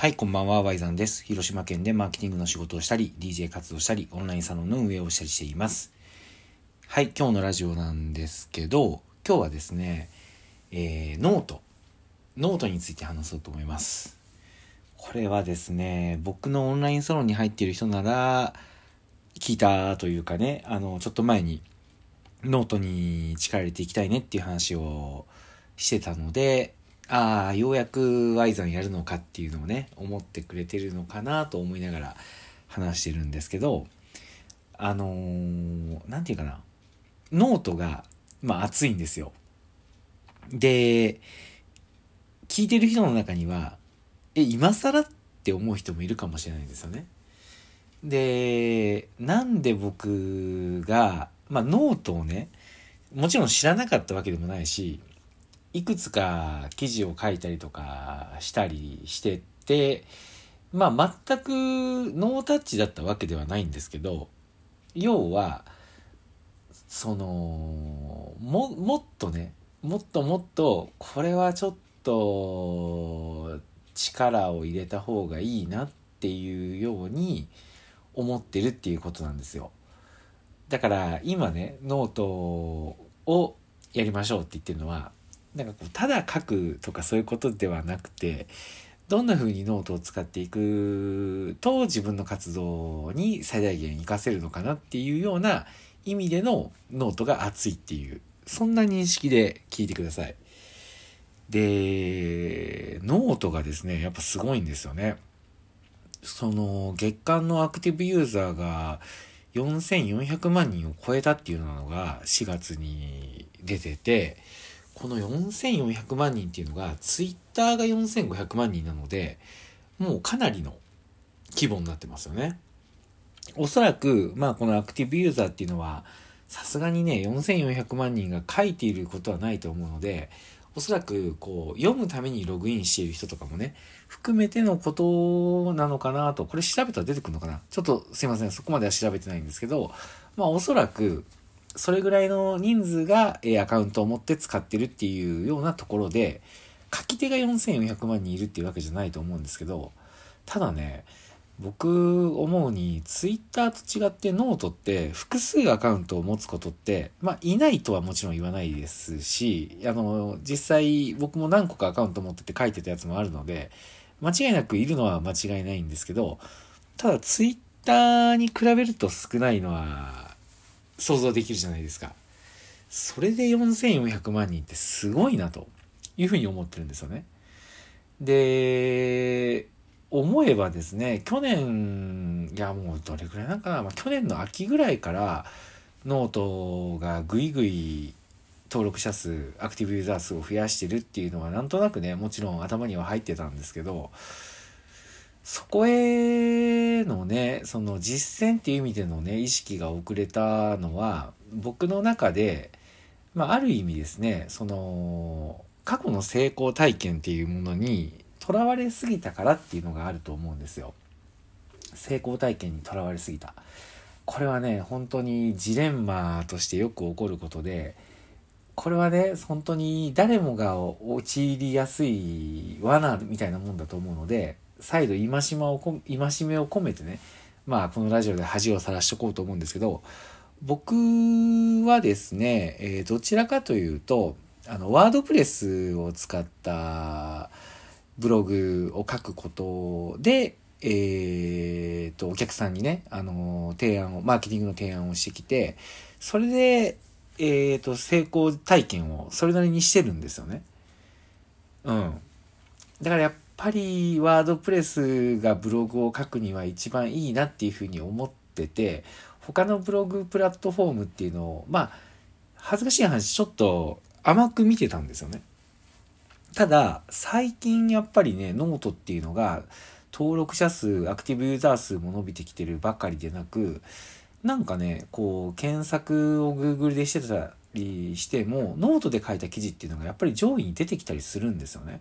はい、こんばんは、ワイザンです。広島県でマーケティングの仕事をしたり、DJ 活動したり、オンラインサロンの運営をしたりしています。はい、今日のラジオなんですけど、今日はですね、えー、 note。noteについて話そうと思います。これはですね、僕のオンラインサロンに入っている人なら、聞いたというかね、あの、ちょっと前に、ノートに力入れていきたいねっていう話をしてたので、ああ、ようやく Y ザンやるのかっていうのをね、思ってくれてるのかなと思いながら話してるんですけど、あのー、なんていうかな、ノートが、まあ熱いんですよ。で、聞いてる人の中には、え、今更って思う人もいるかもしれないんですよね。で、なんで僕が、まあノートをね、もちろん知らなかったわけでもないし、いくつか記事を書いたりとかしたりしてて、まあ全くノータッチだったわけではないんですけど、要は、その、も、もっとね、もっともっと、これはちょっと力を入れた方がいいなっていうように思ってるっていうことなんですよ。だから今ね、ノートをやりましょうって言ってるのは、なんかこうただ書くとかそういうことではなくてどんな風にノートを使っていくと自分の活動に最大限活かせるのかなっていうような意味でのノートが熱いっていうそんな認識で聞いてください。で、ノートがですね、やっぱすごいんですよね。その月間のアクティブユーザーが4400万人を超えたっていうのが4月に出てて、この4400万人っていうのが、ツイッターが4500万人なので、もうかなりの規模になってますよね。おそらく、まあこのアクティブユーザーっていうのは、さすがにね、4400万人が書いていることはないと思うので、おそらく、こう、読むためにログインしている人とかもね、含めてのことなのかなと、これ調べたら出てくるのかなちょっとすいません、そこまでは調べてないんですけど、まあおそらく、それぐらいの人数が、えアカウントを持って使ってるっていうようなところで、書き手が4400万人いるっていうわけじゃないと思うんですけど、ただね、僕思うに、ツイッターと違ってノートって複数アカウントを持つことって、まあいないとはもちろん言わないですし、あの、実際僕も何個かアカウント持ってて書いてたやつもあるので、間違いなくいるのは間違いないんですけど、ただツイッターに比べると少ないのは想像できるじゃないですか。それで4400万人ってすごいなというふうに思ってるんですよね。で、思えばですね、去年、いやもうどれぐらいなんかな、まあ、去年の秋ぐらいからノートがぐいぐい登録者数、アクティブユーザー数を増やしてるっていうのはなんとなくね、もちろん頭には入ってたんですけど、そこへのね、その実践っていう意味でのね、意識が遅れたのは、僕の中で、まあ、ある意味ですね、その、過去の成功体験っていうものにとらわれすぎたからっていうのがあると思うんですよ。成功体験にとらわれすぎた。これはね、本当にジレンマとしてよく起こることで、これはね、本当に誰もが陥りやすい罠みたいなもんだと思うので、再度戒しを戒めを込めてね、まあこのラジオで恥をさらしとこうと思うんですけど、僕はですね、えー、どちらかというと、あの、ワードプレスを使ったブログを書くことで、えー、と、お客さんにね、あの、提案を、マーケティングの提案をしてきて、それで、えー、と、成功体験をそれなりにしてるんですよね。うん。だからやっぱり WordPressがブログを書くには一番いいなっていうふうに思ってて、他のブログプラットフォームっていうのを、まあ、恥ずかしい話、ちょっと甘く見てたんですよね。ただ、最近やっぱりね、ノートっていうのが、登録者数、アクティブユーザー数も伸びてきてるばかりでなく、なんかね、こう、検索を Google でしてたりしても、ノートで書いた記事っていうのがやっぱり上位に出てきたりするんですよね。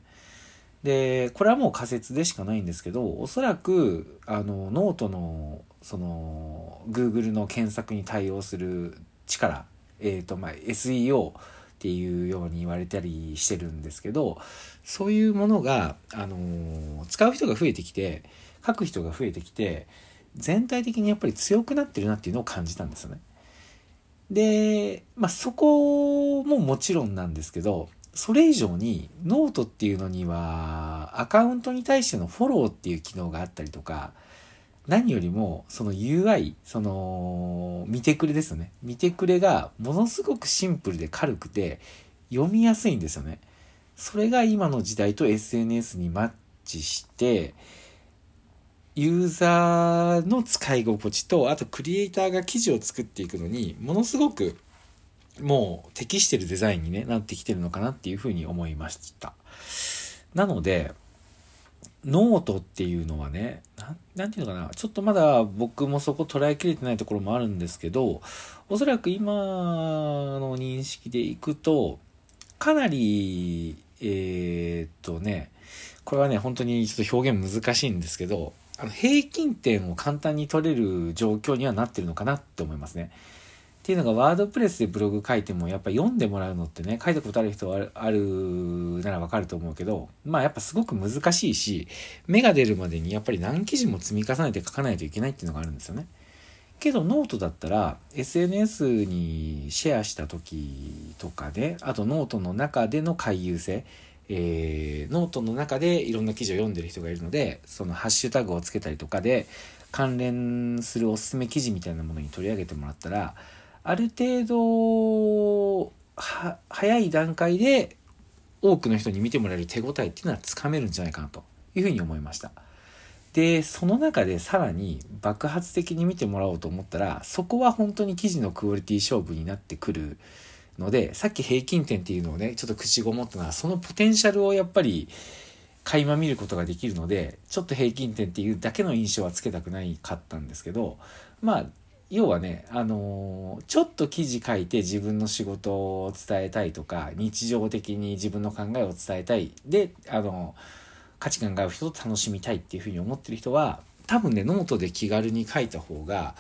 で、これはもう仮説でしかないんですけど、おそらく、あの、ノートの、その、Google の検索に対応する力、えっ、ー、と、まあ、SEO っていうように言われたりしてるんですけどそういうものが、あの使う人が増えてきて書く人が増えてきて全体的にやっぱり強くなってるなっていうのを感じたんですよね。で、まあ、そこももちろんなんですけどそれ以上にノートっていうのにはアカウントに対してのフォローっていう機能があったりとか何よりもその UI その見てくれですよね。見てくれがものすごくシンプルで軽くて読みやすいんですよね。それが今の時代と SNS にマッチしてユーザーの使い心地とあとクリエイターが記事を作っていくのにものすごくもう適してるデザインに、ね、なってきてるのかなっていうふうに思いました。なので、ノートっていうのはね、なんていうのかな、ちょっとまだ僕もそこ捉えきれてないところもあるんですけど、おそらく今の認識でいくと、かなり、えー、っとね、これはね、本当にちょっと表現難しいんですけど、あの平均点を簡単に取れる状況にはなってるのかなって思いますね。っていうのが WordPressでブログ書いてもやっぱ読んでもらうのってね書いたことある人はあるならわかると思うけどまあやっぱすごく難しいし芽が出るまでにやっぱり何記事も積み重ねて書かないといけないっていうのがあるんですよね。けどノートだったら SNS にシェアした時とかであとノートの中での回遊性えー、ノートの中でいろんな記事を読んでる人がいるのでそのハッシュタグをつけたりとかで関連するおすすめ記事みたいなものに取り上げてもらったらある程度早い段階で多くの人に見てもらえる手応えっていうのはつかめるんじゃないかなというふうに思いました。でその中でさらに爆発的に見てもらおうと思ったらそこは本当に記事のクオリティ勝負になってくるのでさっき平均点っていうのをねちょっと口ごもったのはそのポテンシャルをやっぱり垣間見ることができるのでちょっと平均点っていうだけの印象はつけたくないかったんですけどまあ要はね、あのー、ちょっと記事書いて自分の仕事を伝えたいとか、日常的に自分の考えを伝えたい。で、あのー、価値観がある人と楽しみたいっていうふうに思ってる人は、多分ね、ノートで気軽に書いた方が、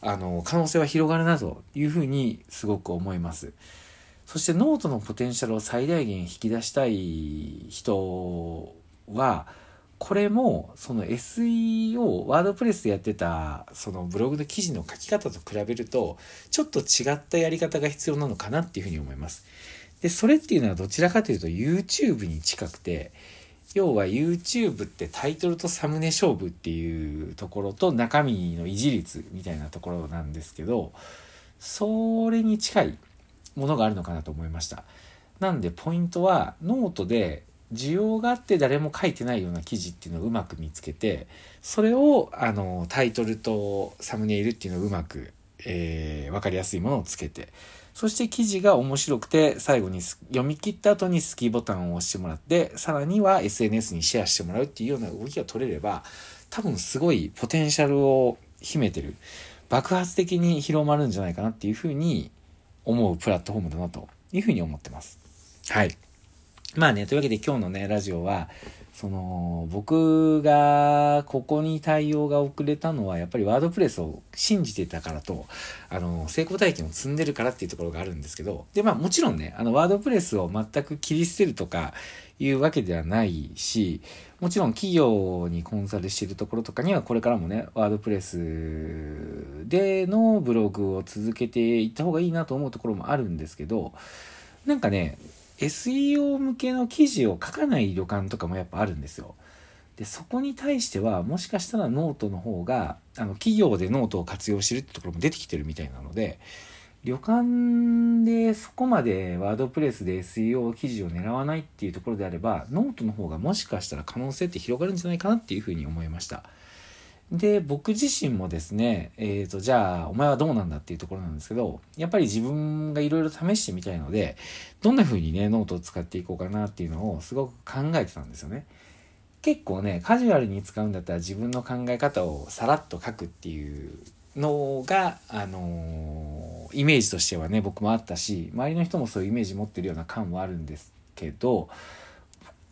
あのー、可能性は広がるなというふうにすごく思います。そしてノートのポテンシャルを最大限引き出したい人は、これもその SEO WordPressでやってたそのブログの記事の書き方と比べるとちょっと違ったやり方が必要なのかなっていうふうに思います。でそれっていうのはどちらかというと YouTube に近くて要は YouTube ってタイトルとサムネ勝負っていうところと中身の維持率みたいなところなんですけどそれに近いものがあるのかなと思いました。なんでポイントはノートで需要があって誰も書いてないような記事っていうのをうまく見つけてそれをあのタイトルとサムネイルっていうのをうまく、えー、分かりやすいものをつけてそして記事が面白くて最後に読み切った後に好きボタンを押してもらってさらには SNS にシェアしてもらうっていうような動きが取れれば多分すごいポテンシャルを秘めてる爆発的に広まるんじゃないかなっていうふうに思うプラットフォームだなというふうに思ってます。はい。まあね、というわけで今日のね、ラジオは、その、僕がここに対応が遅れたのは、やっぱりワードプレスを信じてたからと、あの、成功体験を積んでるからっていうところがあるんですけど、で、まあもちろんね、あの、ワードプレスを全く切り捨てるとかいうわけではないし、もちろん企業にコンサルしてるところとかには、これからもね、ワードプレスでのブログを続けていった方がいいなと思うところもあるんですけど、なんかね、SEO 向けの記事を書かない旅館とかもやっぱあるんですよ。でそこに対してはもしかしたらノートの方があの企業でノートを活用してるってところも出てきてるみたいなので旅館でそこまで WordPressで SEO 記事を狙わないっていうところであればノートの方がもしかしたら可能性って広がるんじゃないかなっていうふうに思いました。で、僕自身もですね、えっ、ー、と、じゃあ、お前はどうなんだっていうところなんですけど、やっぱり自分がいろいろ試してみたいので、どんな風にね、ノートを使っていこうかなっていうのをすごく考えてたんですよね。結構ね、カジュアルに使うんだったら自分の考え方をさらっと書くっていうのが、あのー、イメージとしてはね、僕もあったし、周りの人もそういうイメージ持ってるような感はあるんですけど、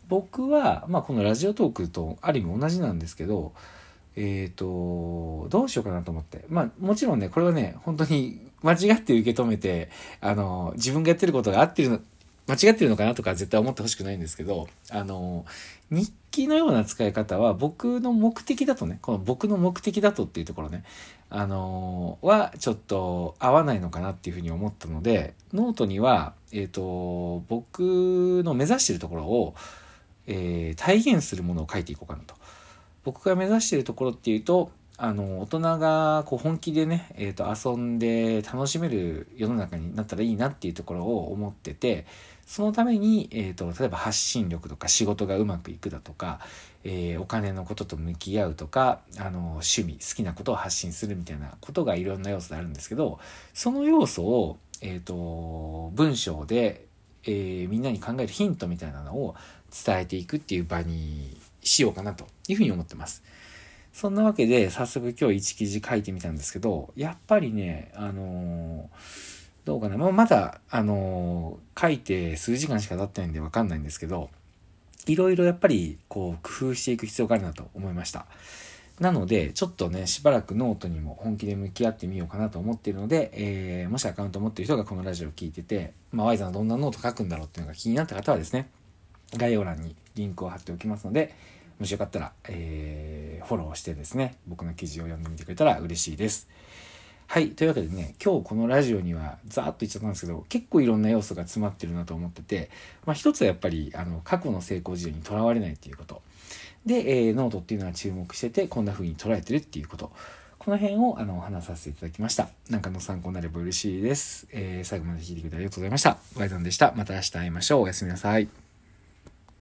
僕は、まあ、このラジオトークとある意味同じなんですけど、えっ、ー、と、どうしようかなと思って。まあ、もちろんね、これはね、本当に間違って受け止めて、あの、自分がやってることが合ってるの、間違ってるのかなとか絶対思ってほしくないんですけど、あの、日記のような使い方は僕の目的だとね、この僕の目的だとっていうところね、あのはちょっと合わないのかなっていうふうに思ったので、ノートには、えっ、ー、と、僕の目指してるところを、えー、体現するものを書いていこうかなと。僕が目指してるところっていうと、あの、大人がこう本気でね、えっ、ー、と、遊んで楽しめる世の中になったらいいなっていうところを思ってて、そのために、えっ、ー、と、例えば発信力とか仕事がうまくいくだとか、えー、お金のことと向き合うとか、あの、趣味、好きなことを発信するみたいなことがいろんな要素であるんですけど、その要素を、えっ、と、文章で、えみんなに考えるヒントみたいなのを伝えていくっていう場にしようかなというふうに思ってます。そんなわけで、早速今日1記事書いてみたんですけど、やっぱりね、あのー、どうかな。まあ、まだ、あのー、書いて数時間しか経ってないんでわかんないんですけど、いろいろやっぱり、こう、工夫していく必要があるなと思いました。なので、ちょっとね、しばらくノートにも本気で向き合ってみようかなと思っているので、えー、もしアカウント持ってる人がこのラジオを聞いてて、まあ、ワイザーどんなノート書くんだろうっていうのが気になった方はですね、概要欄にリンクを貼っておきますので、もしよかったら、えー、フォローしてですね、僕の記事を読んでみてくれたら嬉しいです。はい。というわけでね、今日このラジオにはざーっと言っちゃったんですけど、結構いろんな要素が詰まってるなと思ってて、まあ一つはやっぱり、あの、過去の成功事例にとらわれないっていうこと。で、えー、ノートっていうのは注目してて、こんな風に捉えてるっていうこと。この辺を、あの、話させていただきました。なんかの参考になれば嬉しいです。えー、最後まで聞いてくれてありがとうございました。ワイザンでした。また明日会いましょう。おやすみなさい。